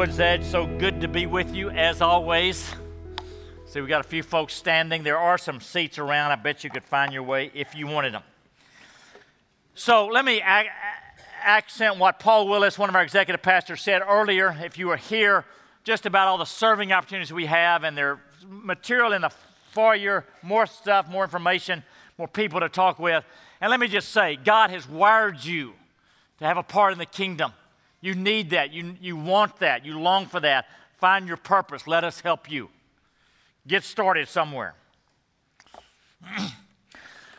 Woods Edge. So good to be with you as always. See, we got a few folks standing. There are some seats around. I bet you could find your way if you wanted them. So let me ac- accent what Paul Willis, one of our executive pastors, said earlier. If you were here, just about all the serving opportunities we have, and their material in the foyer, more stuff, more information, more people to talk with. And let me just say, God has wired you to have a part in the kingdom. You need that. You, you want that. You long for that. Find your purpose. Let us help you. Get started somewhere.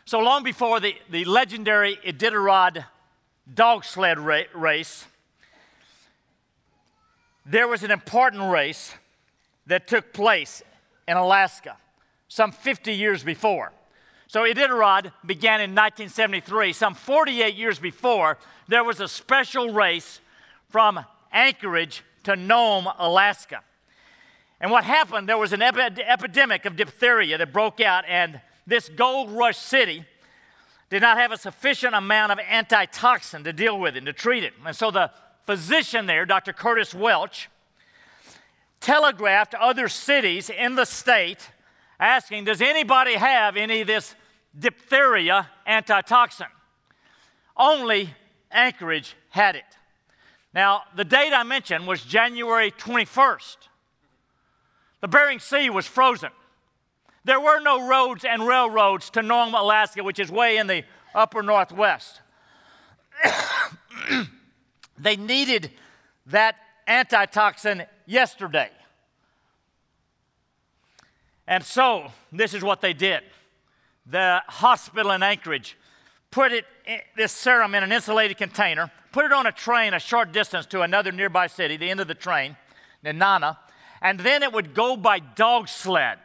so long before the, the legendary Iditarod dog sled ra- race, there was an important race that took place in Alaska some 50 years before. So Iditarod began in 1973. Some 48 years before, there was a special race from Anchorage to Nome, Alaska. And what happened, there was an epi- epidemic of diphtheria that broke out, and this gold rush city did not have a sufficient amount of antitoxin to deal with it, to treat it. And so the physician there, Dr. Curtis Welch, telegraphed other cities in the state asking, Does anybody have any of this diphtheria antitoxin? Only Anchorage had it. Now, the date I mentioned was January 21st. The Bering Sea was frozen. There were no roads and railroads to Nome, Alaska, which is way in the upper northwest. they needed that antitoxin yesterday. And so, this is what they did. The hospital in Anchorage put it, this serum in an insulated container, put it on a train a short distance to another nearby city, the end of the train, Nenana, and then it would go by dog sled.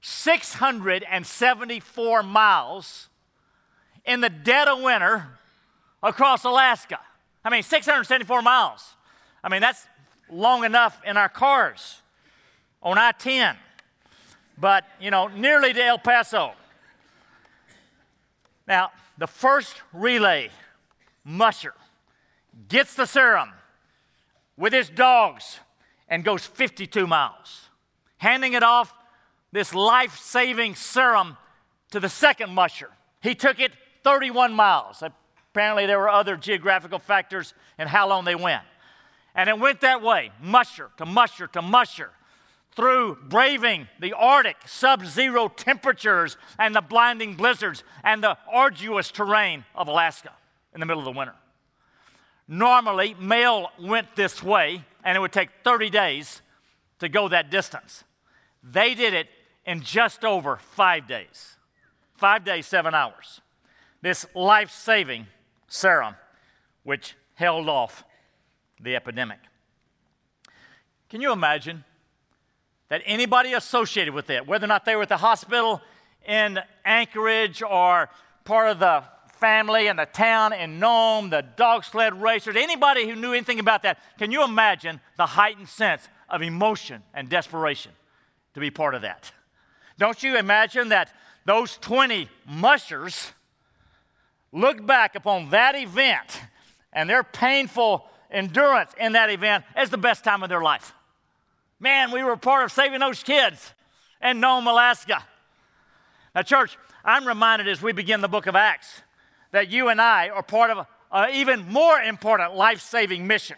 674 miles in the dead of winter across Alaska. I mean, 674 miles. I mean, that's long enough in our cars on I 10, but, you know, nearly to El Paso. Now, the first relay musher gets the serum with his dogs and goes 52 miles, handing it off this life saving serum to the second musher. He took it 31 miles. Apparently, there were other geographical factors in how long they went. And it went that way, musher to musher to musher, through braving the Arctic sub zero temperatures and the blinding blizzards and the arduous terrain of Alaska in the middle of the winter. Normally, mail went this way, and it would take 30 days to go that distance. They did it in just over five days. Five days, seven hours. This life saving serum, which held off the epidemic. Can you imagine that anybody associated with it, whether or not they were at the hospital in Anchorage or part of the family and the town in Nome, the dog sled racers, anybody who knew anything about that, can you imagine the heightened sense of emotion and desperation to be part of that? Don't you imagine that those 20 mushers look back upon that event and their painful endurance in that event as the best time of their life? Man, we were part of saving those kids in Nome, Alaska. Now, church, I'm reminded as we begin the book of Acts that you and I are part of an even more important life saving mission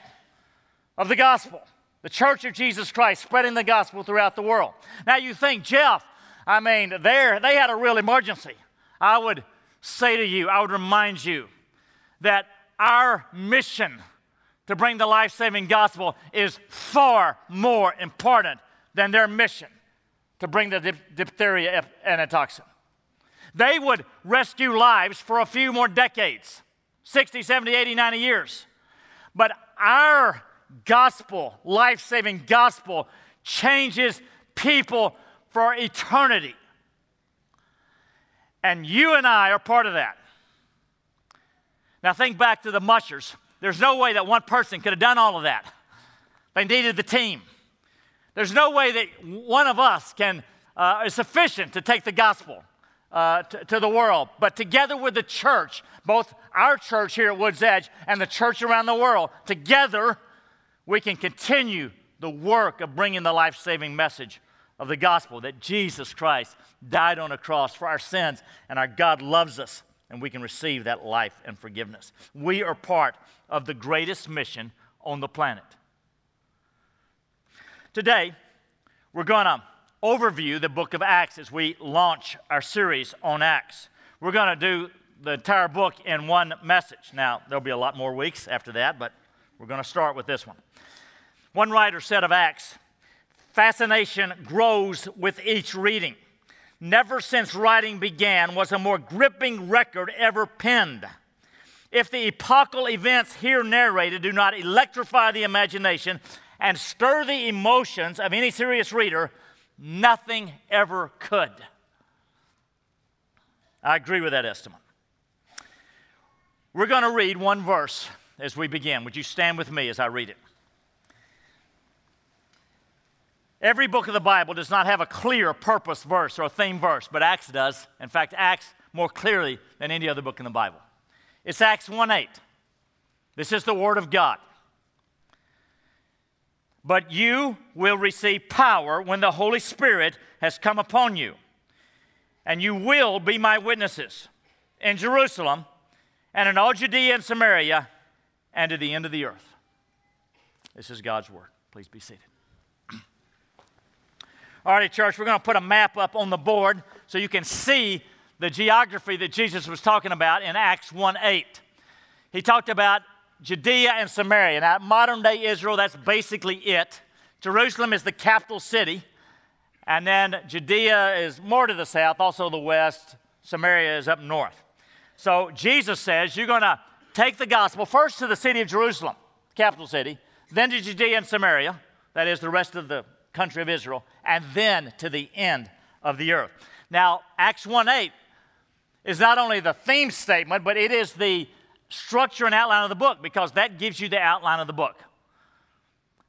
of the gospel the church of Jesus Christ, spreading the gospel throughout the world. Now, you think, Jeff, I mean, there they had a real emergency. I would say to you, I would remind you that our mission to bring the life saving gospel is far more important than their mission to bring the dip- diphtheria antitoxin. They would rescue lives for a few more decades 60, 70, 80, 90 years. But our gospel, life saving gospel, changes people for eternity. And you and I are part of that. Now, think back to the mushers. There's no way that one person could have done all of that. They needed the team. There's no way that one of us can uh, is sufficient to take the gospel uh, to, to the world. But together with the church, both our church here at Woods Edge and the church around the world, together we can continue the work of bringing the life saving message of the gospel that Jesus Christ died on a cross for our sins and our God loves us and we can receive that life and forgiveness. We are part of the greatest mission on the planet. Today, we're going to overview the book of Acts as we launch our series on Acts. We're going to do the entire book in one message. Now, there'll be a lot more weeks after that, but we're going to start with this one. One writer said of Acts, fascination grows with each reading. Never since writing began was a more gripping record ever penned. If the epochal events here narrated do not electrify the imagination and stir the emotions of any serious reader, nothing ever could. I agree with that estimate. We're going to read one verse as we begin. Would you stand with me as I read it? Every book of the Bible does not have a clear purpose verse or theme verse, but Acts does. In fact, Acts more clearly than any other book in the Bible. It's Acts 1 8. This is the Word of God. But you will receive power when the Holy Spirit has come upon you, and you will be my witnesses in Jerusalem and in all Judea and Samaria and to the end of the earth. This is God's Word. Please be seated. All right, church, we're going to put a map up on the board so you can see the geography that Jesus was talking about in Acts 1 8. He talked about Judea and Samaria. Now, modern day Israel, that's basically it. Jerusalem is the capital city, and then Judea is more to the south, also the west. Samaria is up north. So Jesus says you're going to take the gospel first to the city of Jerusalem, capital city, then to Judea and Samaria, that is the rest of the country of Israel, and then to the end of the earth. Now, Acts 1 8 is not only the theme statement, but it is the structure and outline of the book because that gives you the outline of the book.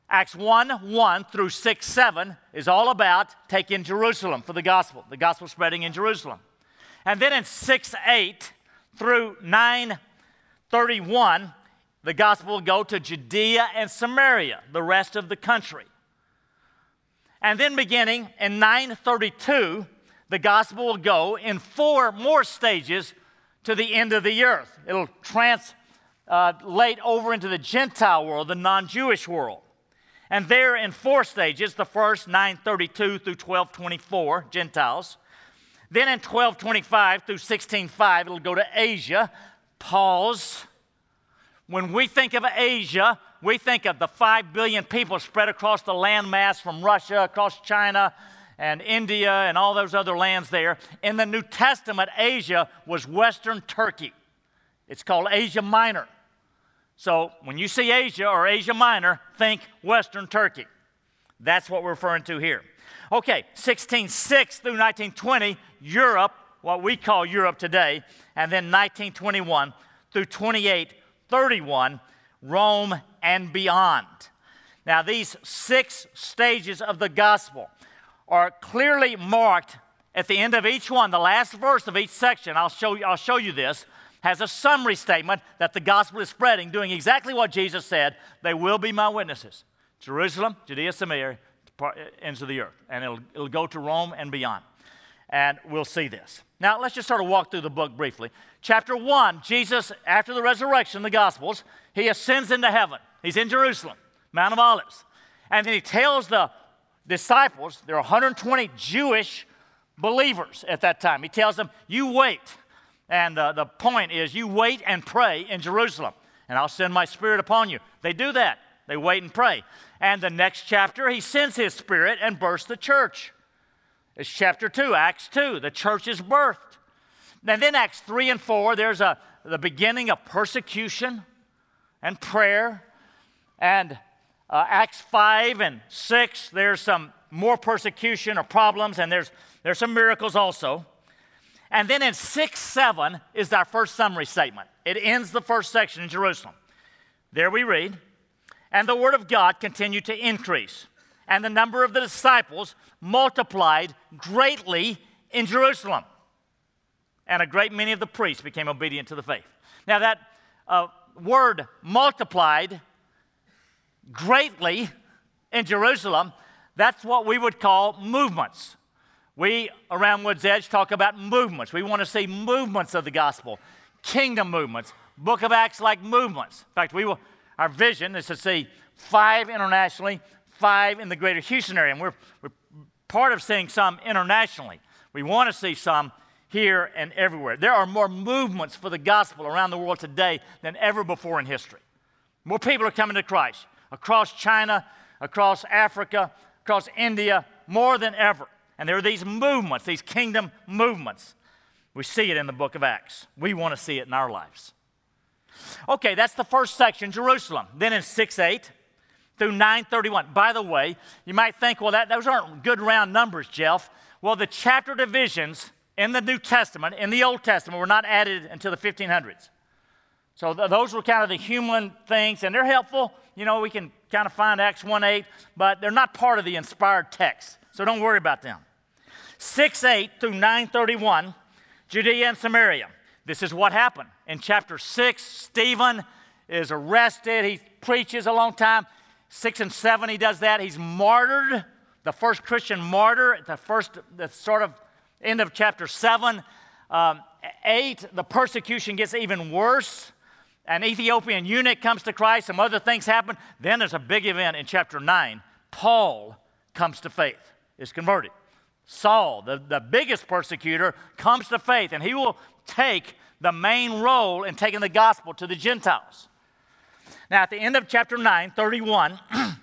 Acts 1 1 through 6 7 is all about taking Jerusalem for the gospel, the gospel spreading in Jerusalem. And then in 6 8 through 9 31, the gospel will go to Judea and Samaria, the rest of the country. And then beginning in 932, the gospel will go in four more stages to the end of the earth. It'll translate uh, over into the Gentile world, the non Jewish world. And there in four stages the first, 932 through 1224, Gentiles. Then in 1225 through 1605, it'll go to Asia. Pause. When we think of Asia, we think of the 5 billion people spread across the landmass from Russia, across China, and India, and all those other lands there. In the New Testament, Asia was Western Turkey. It's called Asia Minor. So when you see Asia or Asia Minor, think Western Turkey. That's what we're referring to here. Okay, 1606 through 1920, Europe, what we call Europe today, and then 1921 through 2831, Rome and beyond. Now, these six stages of the gospel are clearly marked at the end of each one. The last verse of each section, I'll show you, I'll show you this, has a summary statement that the gospel is spreading, doing exactly what Jesus said they will be my witnesses. Jerusalem, Judea, Samaria, ends of the earth. And it'll, it'll go to Rome and beyond. And we'll see this. Now, let's just sort of walk through the book briefly. Chapter 1, Jesus, after the resurrection, the Gospels, he ascends into heaven. He's in Jerusalem, Mount of Olives. And then he tells the disciples, there are 120 Jewish believers at that time. He tells them, You wait. And uh, the point is, you wait and pray in Jerusalem, and I'll send my spirit upon you. They do that. They wait and pray. And the next chapter, he sends his spirit and bursts the church. It's chapter 2, Acts 2. The church is birthed. And then Acts 3 and 4, there's a, the beginning of persecution and prayer. And uh, Acts 5 and 6, there's some more persecution or problems, and there's, there's some miracles also. And then in 6 7 is our first summary statement. It ends the first section in Jerusalem. There we read, and the word of God continued to increase, and the number of the disciples multiplied greatly in Jerusalem. And a great many of the priests became obedient to the faith. Now, that uh, word multiplied greatly in Jerusalem, that's what we would call movements. We around Woods Edge talk about movements. We want to see movements of the gospel, kingdom movements, book of Acts like movements. In fact, we will, our vision is to see five internationally, five in the greater Houston area. And we're, we're part of seeing some internationally. We want to see some here and everywhere. There are more movements for the gospel around the world today than ever before in history. More people are coming to Christ across China, across Africa, across India, more than ever. And there are these movements, these kingdom movements. We see it in the book of Acts. We want to see it in our lives. Okay, that's the first section, Jerusalem. Then in 6 8 through 931. By the way, you might think, well, that, those aren't good round numbers, Jeff. Well, the chapter divisions in the New Testament, in the Old Testament, were not added until the 1500s. So th- those were kind of the human things, and they're helpful. You know, we can kind of find Acts 1 8, but they're not part of the inspired text. So don't worry about them. 6 8 through 931, Judea and Samaria. This is what happened. In chapter 6, Stephen is arrested. He preaches a long time. 6 and 7, he does that. He's martyred, the first Christian martyr, at the first, the sort of end of chapter 7. Um, 8, the persecution gets even worse. An Ethiopian eunuch comes to Christ, some other things happen. Then there's a big event in chapter 9. Paul comes to faith, is converted. Saul, the, the biggest persecutor, comes to faith, and he will take the main role in taking the gospel to the Gentiles. Now, at the end of chapter 9, 31,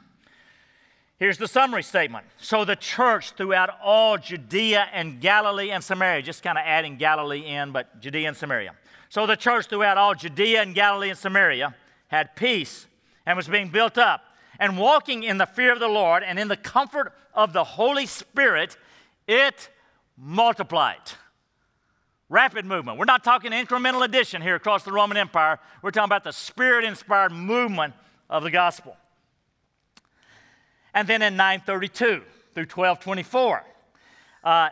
here's the summary statement. So the church throughout all Judea and Galilee and Samaria, just kind of adding Galilee in, but Judea and Samaria. So the church throughout all Judea and Galilee and Samaria had peace and was being built up and walking in the fear of the Lord and in the comfort of the Holy Spirit, it multiplied. Rapid movement. We're not talking incremental addition here across the Roman Empire. We're talking about the spirit inspired movement of the gospel. And then in 932 through 1224, uh,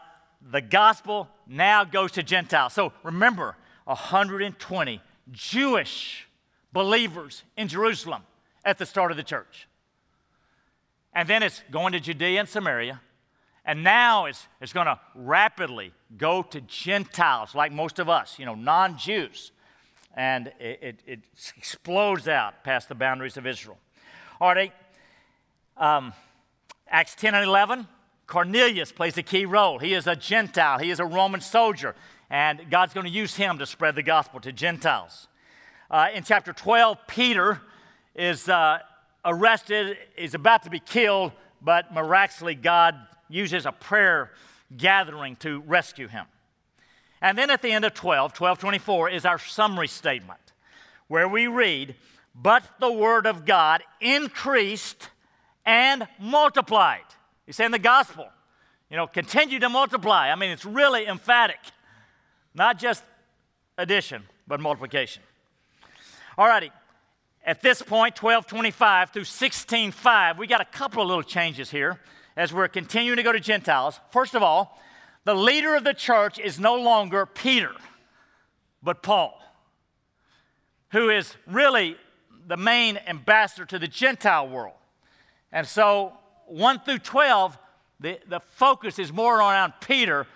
the gospel now goes to Gentiles. So remember, 120 Jewish believers in Jerusalem at the start of the church. And then it's going to Judea and Samaria. And now it's, it's going to rapidly go to Gentiles, like most of us, you know, non Jews. And it, it, it, explodes out past the boundaries of Israel. All right, um, Acts 10 and 11, Cornelius plays a key role. He is a Gentile, he is a Roman soldier and God's going to use him to spread the gospel to Gentiles. Uh, in chapter 12, Peter is uh, arrested, is about to be killed, but miraculously, God uses a prayer gathering to rescue him. And then at the end of 12, 1224, is our summary statement where we read, But the word of God increased and multiplied. He's saying the gospel, you know, continue to multiply. I mean, it's really emphatic. Not just addition, but multiplication. All righty. At this point, 1225 through 1605, we got a couple of little changes here as we're continuing to go to Gentiles. First of all, the leader of the church is no longer Peter, but Paul, who is really the main ambassador to the Gentile world. And so, 1 through 12, the, the focus is more around Peter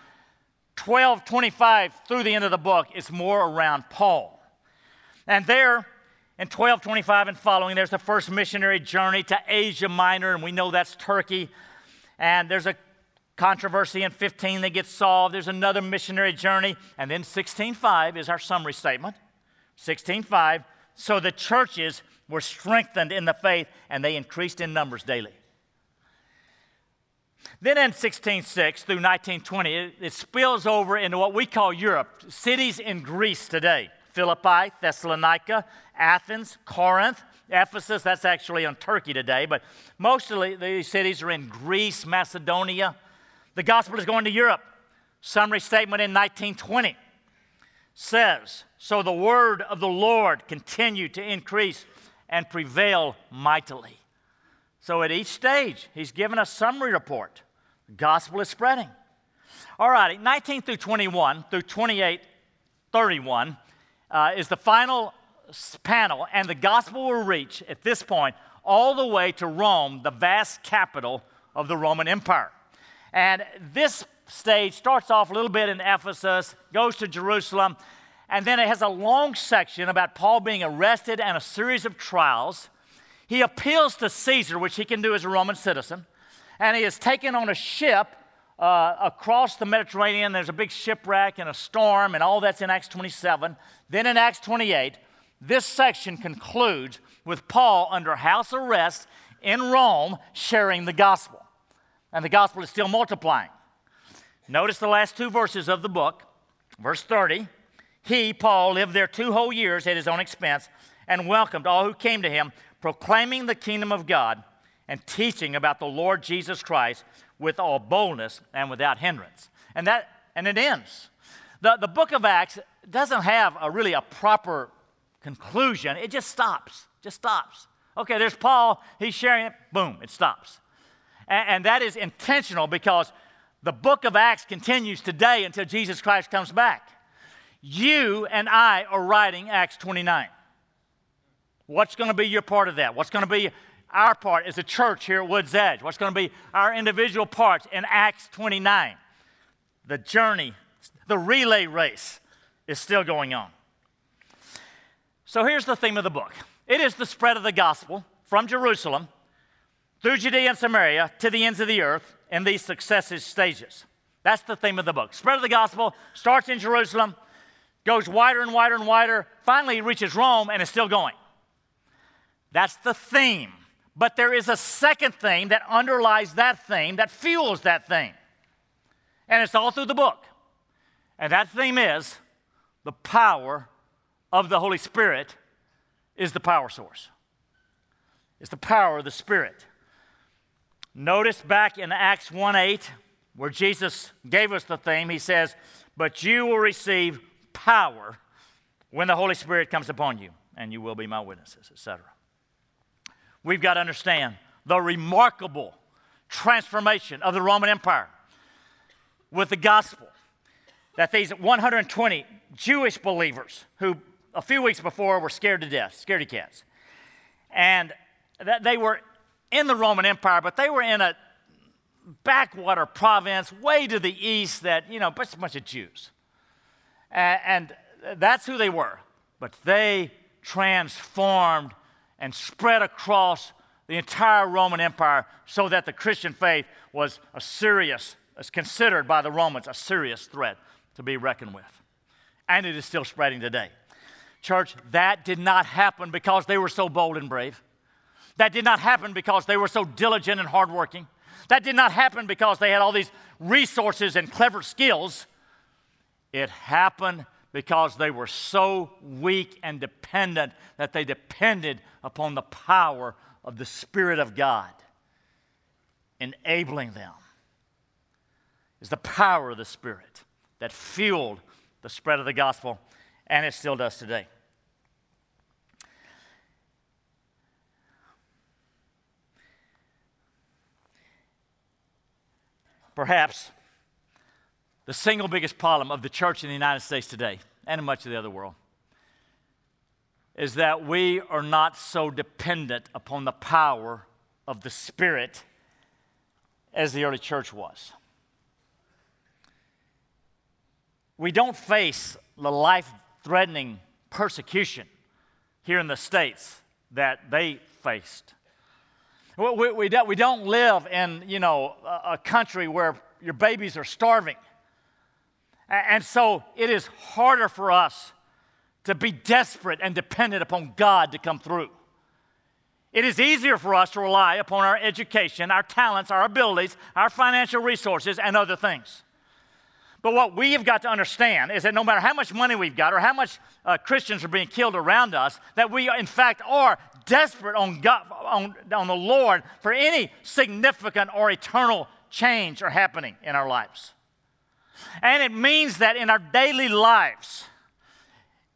12 25 through the end of the book is more around Paul. And there, in 1225 and following, there's the first missionary journey to Asia Minor, and we know that's Turkey. And there's a controversy in 15 that gets solved. There's another missionary journey. And then 16.5 is our summary statement. 16.5. So the churches were strengthened in the faith and they increased in numbers daily. Then in 1606 through 1920, it, it spills over into what we call Europe, cities in Greece today Philippi, Thessalonica, Athens, Corinth, Ephesus, that's actually in Turkey today, but most of these cities are in Greece, Macedonia. The gospel is going to Europe. Summary statement in 1920 says So the word of the Lord continued to increase and prevail mightily. So at each stage, he's given a summary report. The gospel is spreading. All righty, 19 through 21 through 28, 31 uh, is the final panel, and the gospel will reach at this point all the way to Rome, the vast capital of the Roman Empire. And this stage starts off a little bit in Ephesus, goes to Jerusalem, and then it has a long section about Paul being arrested and a series of trials. He appeals to Caesar, which he can do as a Roman citizen, and he is taken on a ship uh, across the Mediterranean. There's a big shipwreck and a storm, and all that's in Acts 27. Then in Acts 28, this section concludes with Paul under house arrest in Rome sharing the gospel. And the gospel is still multiplying. Notice the last two verses of the book. Verse 30 He, Paul, lived there two whole years at his own expense and welcomed all who came to him, proclaiming the kingdom of God and teaching about the Lord Jesus Christ with all boldness and without hindrance. And that and it ends. The, the book of Acts doesn't have a really a proper conclusion. It just stops. Just stops. Okay, there's Paul, he's sharing it, boom, it stops. And, and that is intentional because the book of Acts continues today until Jesus Christ comes back. You and I are writing Acts 29. What's going to be your part of that? What's going to be our part as a church here at Woods Edge? What's going to be our individual parts in Acts 29? The journey, the relay race is still going on. So here's the theme of the book it is the spread of the gospel from Jerusalem through Judea and Samaria to the ends of the earth in these successive stages. That's the theme of the book. Spread of the gospel starts in Jerusalem, goes wider and wider and wider, finally reaches Rome, and is still going. That's the theme. But there is a second theme that underlies that theme, that fuels that theme. And it's all through the book. And that theme is the power of the Holy Spirit is the power source. It's the power of the Spirit. Notice back in Acts 1 8, where Jesus gave us the theme, he says, But you will receive power when the Holy Spirit comes upon you, and you will be my witnesses, etc. We've got to understand the remarkable transformation of the Roman Empire with the gospel that these 120 Jewish believers who a few weeks before were scared to death, scaredy cats. And that they were in the Roman Empire, but they were in a backwater province way to the east that, you know, just a bunch of Jews. And that's who they were. But they transformed and spread across the entire Roman Empire so that the Christian faith was a serious, was considered by the Romans a serious threat to be reckoned with. And it is still spreading today. Church, that did not happen because they were so bold and brave. That did not happen because they were so diligent and hardworking. That did not happen because they had all these resources and clever skills. It happened because they were so weak and dependent that they depended upon the power of the Spirit of God enabling them. Is the power of the Spirit that fueled the spread of the gospel, and it still does today. Perhaps the single biggest problem of the church in the United States today and in much of the other world is that we are not so dependent upon the power of the Spirit as the early church was. We don't face the life threatening persecution here in the States that they faced. We, we, don't, we don't live in, you know, a country where your babies are starving. And so it is harder for us to be desperate and dependent upon God to come through. It is easier for us to rely upon our education, our talents, our abilities, our financial resources, and other things. But what we have got to understand is that no matter how much money we've got or how much uh, Christians are being killed around us, that we, in fact, are desperate on, God, on, on the Lord for any significant or eternal change or happening in our lives. And it means that in our daily lives,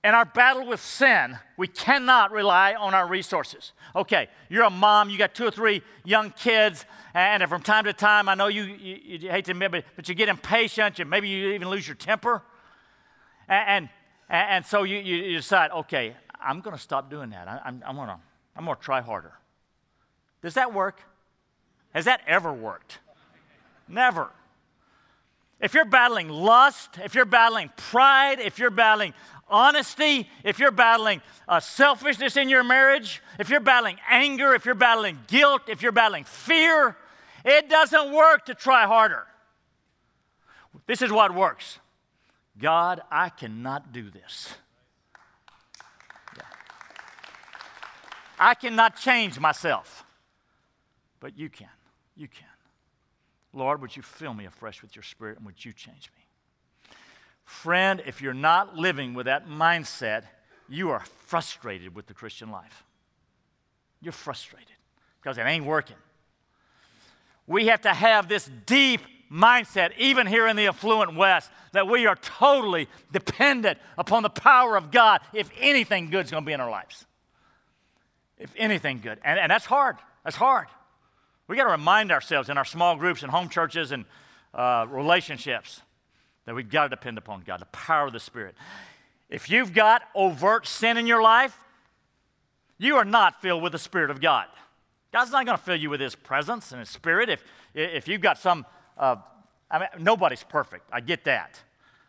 in our battle with sin, we cannot rely on our resources. Okay, you're a mom, you got two or three young kids, and from time to time, I know you, you, you hate to admit it, but you get impatient, you, maybe you even lose your temper. And, and, and so you, you decide, okay, I'm going to stop doing that. I, I'm, I'm going to I'm going to try harder. Does that work? Has that ever worked? Never. If you're battling lust, if you're battling pride, if you're battling honesty, if you're battling uh, selfishness in your marriage, if you're battling anger, if you're battling guilt, if you're battling fear, it doesn't work to try harder. This is what works God, I cannot do this. Yeah. I cannot change myself, but you can. You can. Lord, would you fill me afresh with your spirit and would you change me? Friend, if you're not living with that mindset, you are frustrated with the Christian life. You're frustrated because it ain't working. We have to have this deep mindset, even here in the affluent West, that we are totally dependent upon the power of God if anything good is going to be in our lives. If anything good. And, and that's hard. That's hard. We got to remind ourselves in our small groups and home churches and uh, relationships that we've got to depend upon God, the power of the Spirit. If you've got overt sin in your life, you are not filled with the Spirit of God. God's not going to fill you with His presence and His Spirit if, if you've got some, uh, I mean, nobody's perfect. I get that.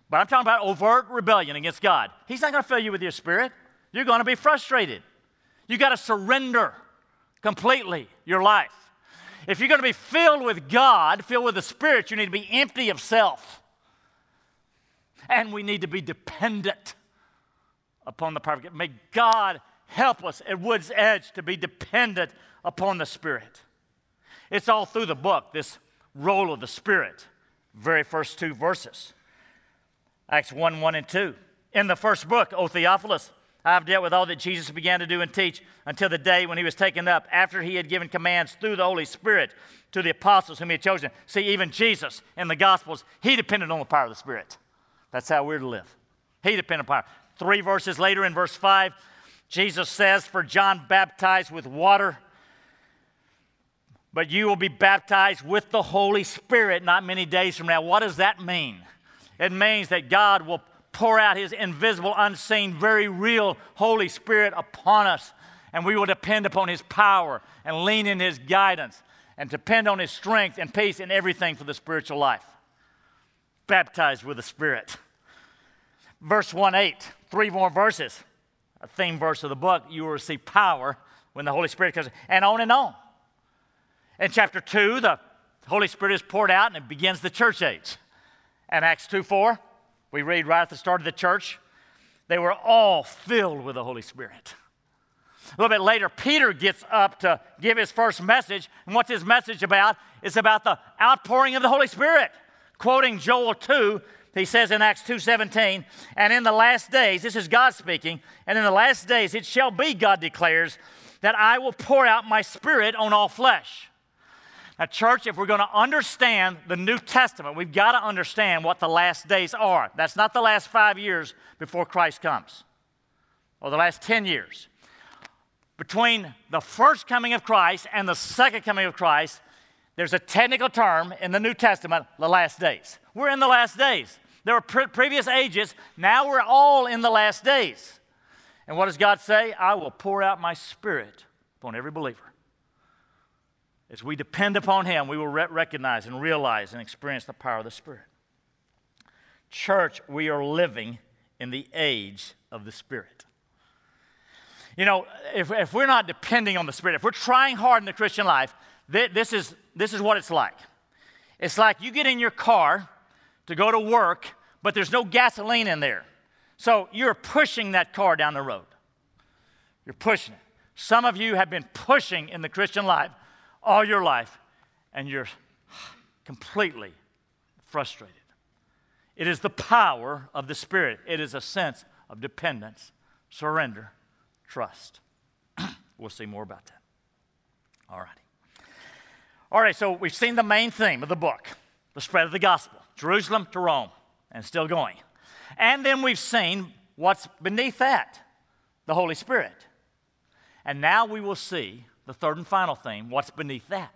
But I'm talking about overt rebellion against God. He's not going to fill you with your Spirit. You're going to be frustrated. You got to surrender completely your life. If you're going to be filled with God, filled with the Spirit, you need to be empty of self. And we need to be dependent upon the God. May God help us at Wood's Edge to be dependent upon the Spirit. It's all through the book, this role of the Spirit. Very first two verses Acts 1 1 and 2. In the first book, O Theophilus, I've dealt with all that Jesus began to do and teach until the day when he was taken up, after he had given commands through the Holy Spirit to the apostles whom he had chosen. See, even Jesus in the Gospels, he depended on the power of the Spirit. That's how we're to live. He depended on power. Three verses later, in verse 5, Jesus says, For John baptized with water, but you will be baptized with the Holy Spirit not many days from now. What does that mean? It means that God will pour out his invisible, unseen, very real Holy Spirit upon us. And we will depend upon his power and lean in his guidance and depend on his strength and peace in everything for the spiritual life. Baptized with the Spirit. Verse 1 8, three more verses, a theme verse of the book. You will receive power when the Holy Spirit comes, and on and on. In chapter 2, the Holy Spirit is poured out and it begins the church age. And Acts 2 4, we read right at the start of the church, they were all filled with the Holy Spirit. A little bit later, Peter gets up to give his first message. And what's his message about? It's about the outpouring of the Holy Spirit. Quoting Joel 2, he says in Acts 2:17, and in the last days, this is God speaking, and in the last days it shall be, God declares, that I will pour out my spirit on all flesh. Now, church, if we're going to understand the New Testament, we've got to understand what the last days are. That's not the last five years before Christ comes, or the last 10 years. Between the first coming of Christ and the second coming of Christ, there's a technical term in the New Testament, the last days. We're in the last days. There were pre- previous ages, now we're all in the last days. And what does God say? I will pour out my spirit upon every believer. As we depend upon Him, we will re- recognize and realize and experience the power of the Spirit. Church, we are living in the age of the Spirit. You know, if, if we're not depending on the Spirit, if we're trying hard in the Christian life, th- this, is, this is what it's like. It's like you get in your car to go to work, but there's no gasoline in there. So you're pushing that car down the road. You're pushing it. Some of you have been pushing in the Christian life all your life and you're completely frustrated. It is the power of the Spirit, it is a sense of dependence, surrender, trust. we'll see more about that. All righty. All right, so we've seen the main theme of the book the spread of the gospel, Jerusalem to Rome, and still going. And then we've seen what's beneath that the Holy Spirit. And now we will see the third and final theme, what's beneath that?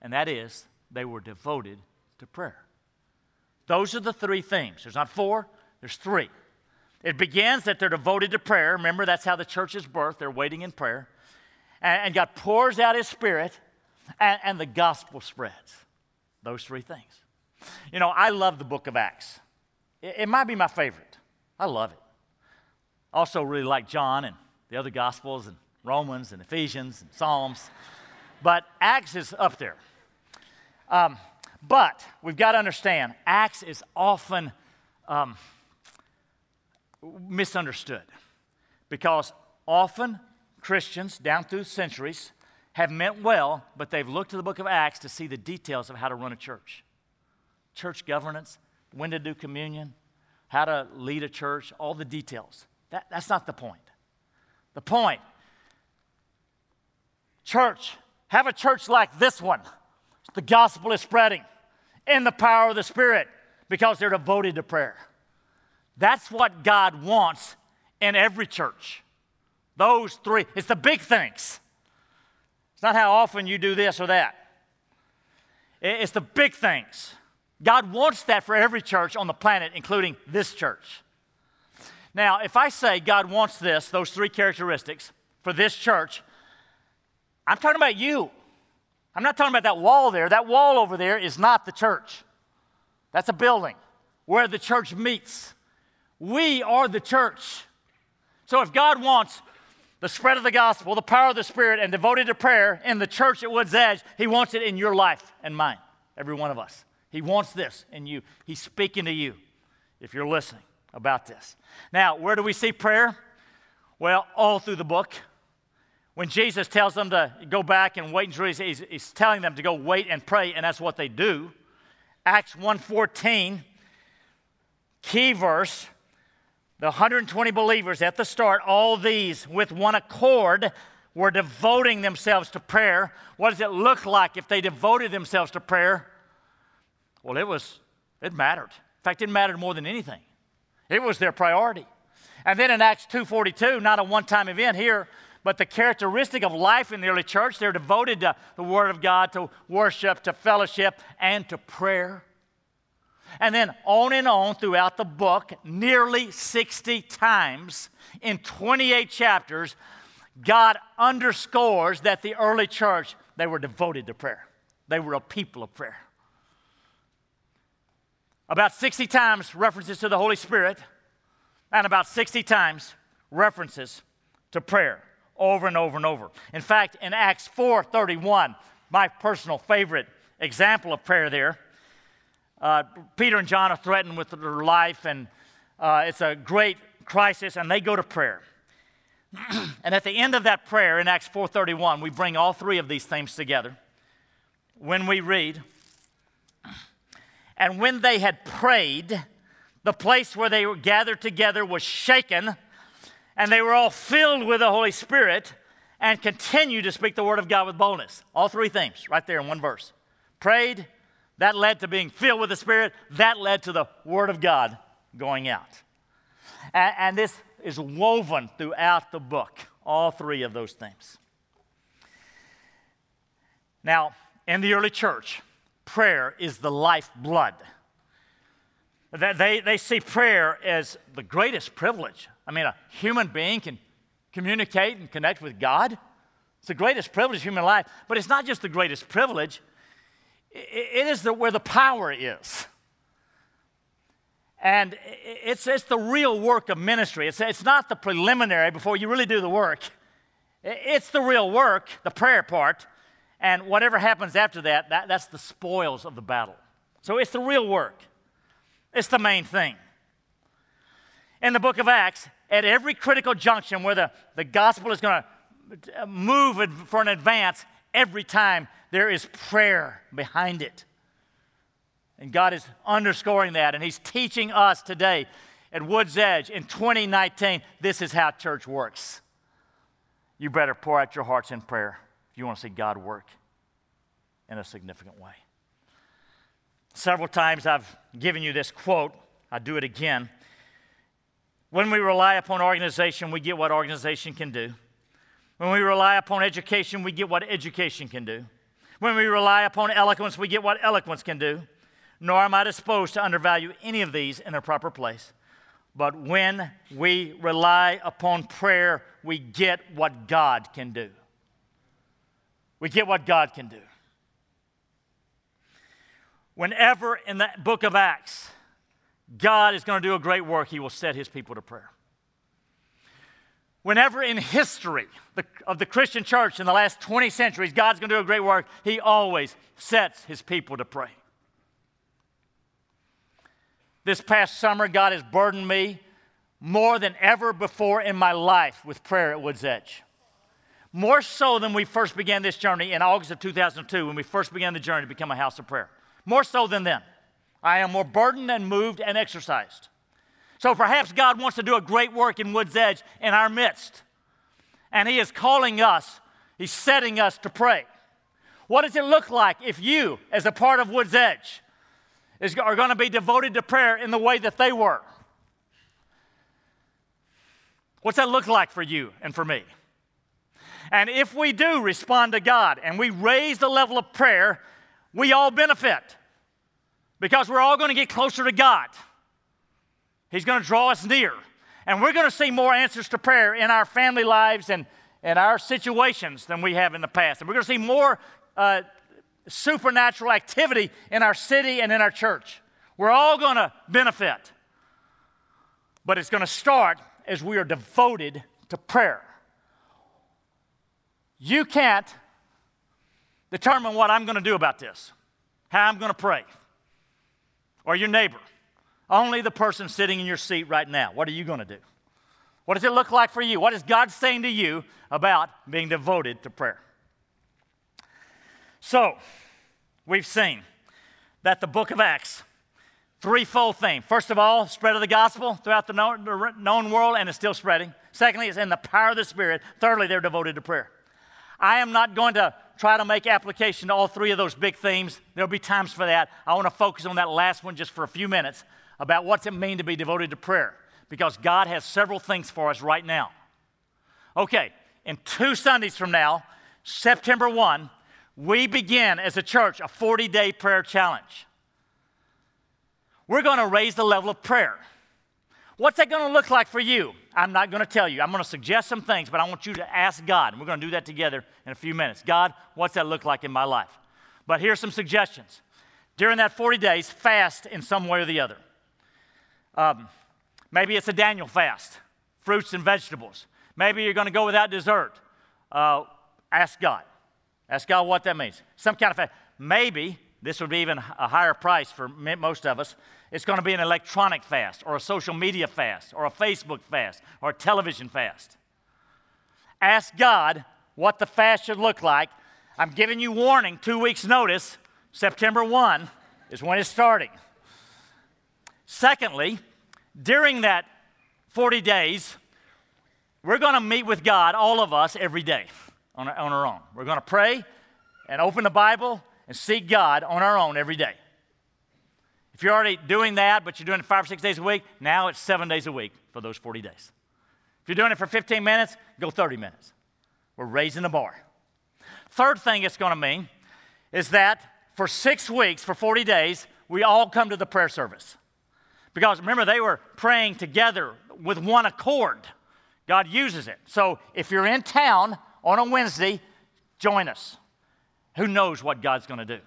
And that is, they were devoted to prayer. Those are the three themes. There's not four, there's three. It begins that they're devoted to prayer. Remember, that's how the church is birthed. They're waiting in prayer. and, God pours out His Spirit, and, and the gospel spreads. Those three things. You know, I love the book of Acts. It, it might be my favorite. I love it. Also, really like John and the other gospels and Romans and Ephesians and Psalms. But Acts is up there. Um, but we've got to understand, Acts is often um, misunderstood because often Christians down through centuries have meant well, but they've looked to the book of Acts to see the details of how to run a church church governance, when to do communion, how to lead a church, all the details. That, that's not the point. The point church, have a church like this one. The gospel is spreading in the power of the Spirit because they're devoted to prayer. That's what God wants in every church. Those three, it's the big things. It's not how often you do this or that. It's the big things. God wants that for every church on the planet, including this church. Now, if I say God wants this, those three characteristics for this church, I'm talking about you. I'm not talking about that wall there. That wall over there is not the church, that's a building where the church meets. We are the church. So if God wants the spread of the gospel, the power of the Spirit, and devoted to prayer in the church at Woods Edge, He wants it in your life and mine, every one of us. He wants this in you. He's speaking to you if you're listening about this. Now, where do we see prayer? Well, all through the book. When Jesus tells them to go back and wait in Jerusalem, he's, he's telling them to go wait and pray, and that's what they do. Acts 1.14, key verse, the 120 believers at the start, all these with one accord were devoting themselves to prayer. What does it look like if they devoted themselves to prayer? Well, it was, it mattered. In fact, it mattered more than anything. It was their priority. And then in Acts 2:42, not a one-time event here, but the characteristic of life in the early church, they're devoted to the Word of God, to worship, to fellowship, and to prayer. And then on and on throughout the book, nearly 60 times in 28 chapters, God underscores that the early church, they were devoted to prayer. They were a people of prayer. About 60 times references to the Holy Spirit, and about 60 times references to prayer over and over and over. In fact, in Acts 4:31, my personal favorite example of prayer there, uh, Peter and John are threatened with their life, and uh, it's a great crisis, and they go to prayer. and at the end of that prayer in Acts 4:31, we bring all three of these things together. When we read, and when they had prayed, the place where they were gathered together was shaken, and they were all filled with the Holy Spirit and continued to speak the word of God with boldness. All three things right there in one verse. Prayed, that led to being filled with the Spirit, that led to the word of God going out. And, and this is woven throughout the book, all three of those things. Now, in the early church, prayer is the lifeblood. They, they see prayer as the greatest privilege. I mean, a human being can communicate and connect with God. It's the greatest privilege of human life, but it's not just the greatest privilege, it is the, where the power is. And it's, it's the real work of ministry. It's, it's not the preliminary before you really do the work. It's the real work, the prayer part, and whatever happens after that, that, that's the spoils of the battle. So it's the real work, it's the main thing. In the book of Acts, at every critical junction where the, the gospel is going to uh, move for an advance, every time there is prayer behind it. And God is underscoring that, and He's teaching us today at Woods Edge in 2019 this is how church works. You better pour out your hearts in prayer if you want to see God work in a significant way. Several times I've given you this quote, I do it again. When we rely upon organization, we get what organization can do. When we rely upon education, we get what education can do. When we rely upon eloquence, we get what eloquence can do. Nor am I disposed to undervalue any of these in their proper place. But when we rely upon prayer, we get what God can do. we get what God can do. Whenever in the book of Acts, God is going to do a great work, He will set His people to prayer. Whenever in history of the Christian church in the last 20 centuries, God's going to do a great work, He always sets His people to pray. This past summer, God has burdened me more than ever before in my life with prayer at Woods Edge. More so than we first began this journey in August of 2002 when we first began the journey to become a house of prayer. More so than then. I am more burdened and moved and exercised. So perhaps God wants to do a great work in Woods Edge in our midst. And He is calling us, He's setting us to pray. What does it look like if you, as a part of Woods Edge, is, are going to be devoted to prayer in the way that they were? What's that look like for you and for me? And if we do respond to God and we raise the level of prayer, we all benefit because we're all going to get closer to God. He's going to draw us near. And we're going to see more answers to prayer in our family lives and, and our situations than we have in the past. And we're going to see more uh, supernatural activity in our city and in our church. We're all going to benefit. But it's going to start as we are devoted to prayer. You can't determine what I'm going to do about this, how I'm going to pray, or your neighbor. Only the person sitting in your seat right now. What are you going to do? What does it look like for you? What is God saying to you about being devoted to prayer? So, we've seen that the book of Acts, threefold thing. First of all, spread of the gospel throughout the known, the known world, and it's still spreading. Secondly, it's in the power of the Spirit. Thirdly, they're devoted to prayer. I am not going to try to make application to all three of those big themes. There'll be times for that. I want to focus on that last one just for a few minutes about what's it mean to be devoted to prayer because God has several things for us right now. Okay, in two Sundays from now, September 1, we begin as a church a 40 day prayer challenge. We're going to raise the level of prayer. What's that going to look like for you? I'm not going to tell you. I'm going to suggest some things, but I want you to ask God. And we're going to do that together in a few minutes. God, what's that look like in my life? But here's some suggestions. During that 40 days, fast in some way or the other. Um, maybe it's a Daniel fast, fruits and vegetables. Maybe you're going to go without dessert. Uh, ask God. Ask God what that means. Some kind of fast. Maybe this would be even a higher price for most of us. It's going to be an electronic fast, or a social media fast, or a Facebook fast, or a television fast. Ask God what the fast should look like. I'm giving you warning, two weeks' notice. September 1 is when it's starting. Secondly, during that 40 days, we're going to meet with God, all of us, every day on our, on our own. We're going to pray and open the Bible and seek God on our own every day. If you're already doing that, but you're doing it five or six days a week, now it's seven days a week for those 40 days. If you're doing it for 15 minutes, go 30 minutes. We're raising the bar. Third thing it's going to mean is that for six weeks, for 40 days, we all come to the prayer service. Because remember, they were praying together with one accord. God uses it. So if you're in town on a Wednesday, join us. Who knows what God's going to do?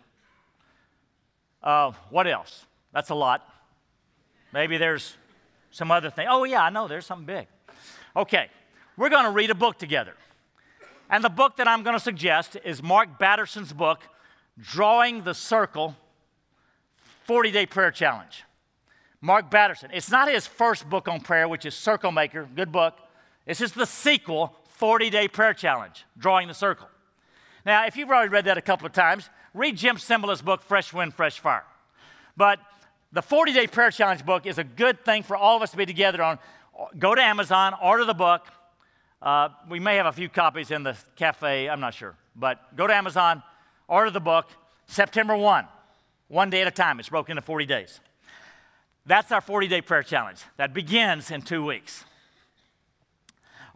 Uh, what else? That's a lot. Maybe there's some other thing. Oh, yeah, I know there's something big. Okay, we're going to read a book together. And the book that I'm going to suggest is Mark Batterson's book, Drawing the Circle 40 Day Prayer Challenge. Mark Batterson. It's not his first book on prayer, which is Circle Maker, good book. This is the sequel, 40 Day Prayer Challenge, Drawing the Circle. Now, if you've already read that a couple of times, read Jim Cymbala's book, Fresh Wind, Fresh Fire. But the 40 Day Prayer Challenge book is a good thing for all of us to be together on. Go to Amazon, order the book. Uh, we may have a few copies in the cafe, I'm not sure. But go to Amazon, order the book, September 1, one day at a time. It's broken into 40 days. That's our 40 day prayer challenge. That begins in two weeks.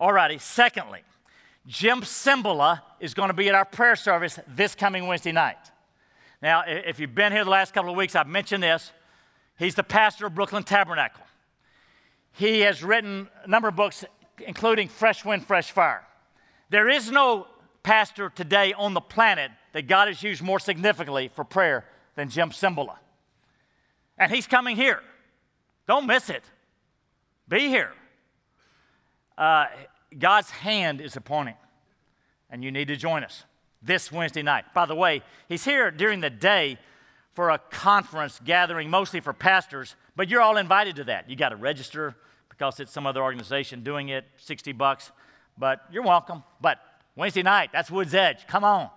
Alrighty, secondly, Jim Cymbala is going to be at our prayer service this coming Wednesday night. Now, if you've been here the last couple of weeks, I've mentioned this. He's the pastor of Brooklyn Tabernacle. He has written a number of books, including Fresh Wind, Fresh Fire. There is no pastor today on the planet that God has used more significantly for prayer than Jim Cymbala. And he's coming here. Don't miss it. Be here. Uh, God's hand is upon him, and you need to join us this Wednesday night. By the way, he's here during the day for a conference gathering mostly for pastors, but you're all invited to that. You got to register because it's some other organization doing it, 60 bucks, but you're welcome. But Wednesday night, that's Woods Edge. Come on.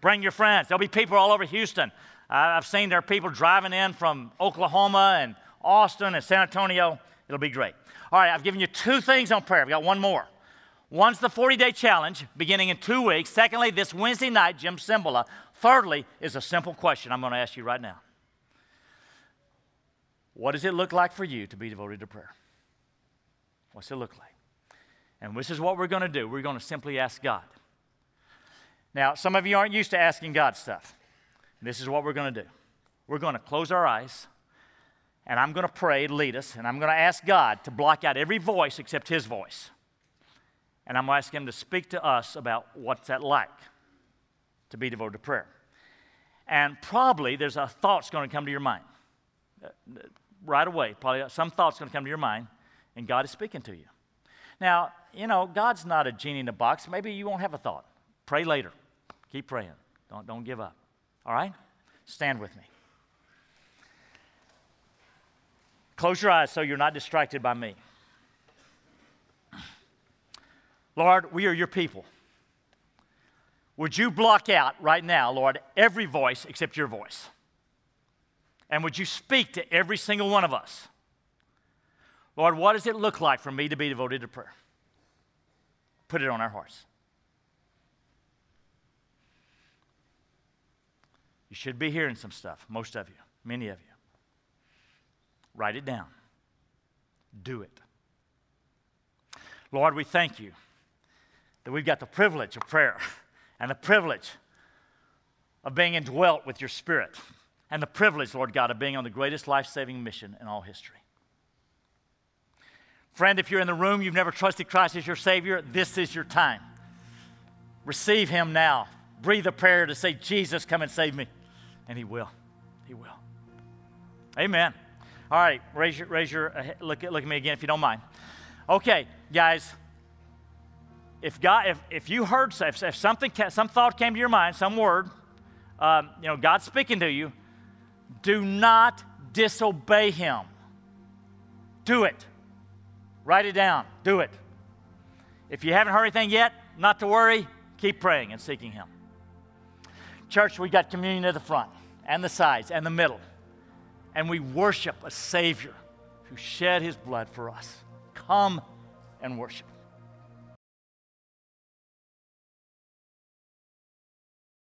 Bring your friends. There'll be people all over Houston. I've seen there are people driving in from Oklahoma and Austin and San Antonio. It'll be great. All right, I've given you two things on prayer. I've got one more. One's the 40 day challenge beginning in two weeks. Secondly, this Wednesday night, Jim Cymbala. Thirdly, is a simple question I'm going to ask you right now. What does it look like for you to be devoted to prayer? What's it look like? And this is what we're going to do. We're going to simply ask God. Now, some of you aren't used to asking God stuff. This is what we're going to do. We're going to close our eyes, and I'm going to pray, lead us, and I'm going to ask God to block out every voice except His voice. And I'm going to ask Him to speak to us about what's that like to be devoted to prayer. And probably there's a thought's going to come to your mind uh, right away. Probably some thought's going to come to your mind, and God is speaking to you. Now, you know, God's not a genie in a box. Maybe you won't have a thought. Pray later. Keep praying. Don't, don't give up. All right? Stand with me. Close your eyes so you're not distracted by me. Lord, we are your people. Would you block out right now, Lord, every voice except your voice? And would you speak to every single one of us? Lord, what does it look like for me to be devoted to prayer? Put it on our hearts. You should be hearing some stuff, most of you, many of you. Write it down. Do it. Lord, we thank you that we've got the privilege of prayer and the privilege of being indwelt with your Spirit and the privilege, Lord God, of being on the greatest life saving mission in all history. Friend, if you're in the room, you've never trusted Christ as your Savior, this is your time. Receive Him now. Breathe a prayer to say, Jesus, come and save me. And He will. He will. Amen. All right, raise your, raise your uh, look, at, look at me again if you don't mind. Okay, guys if God, if, if you heard, if, if something, some thought came to your mind, some word, um, you know, God's speaking to you, do not disobey Him. Do it. Write it down. Do it. If you haven't heard anything yet, not to worry. Keep praying and seeking Him. Church, we got communion at the front and the sides and the middle. And we worship a Savior who shed His blood for us. Come and worship.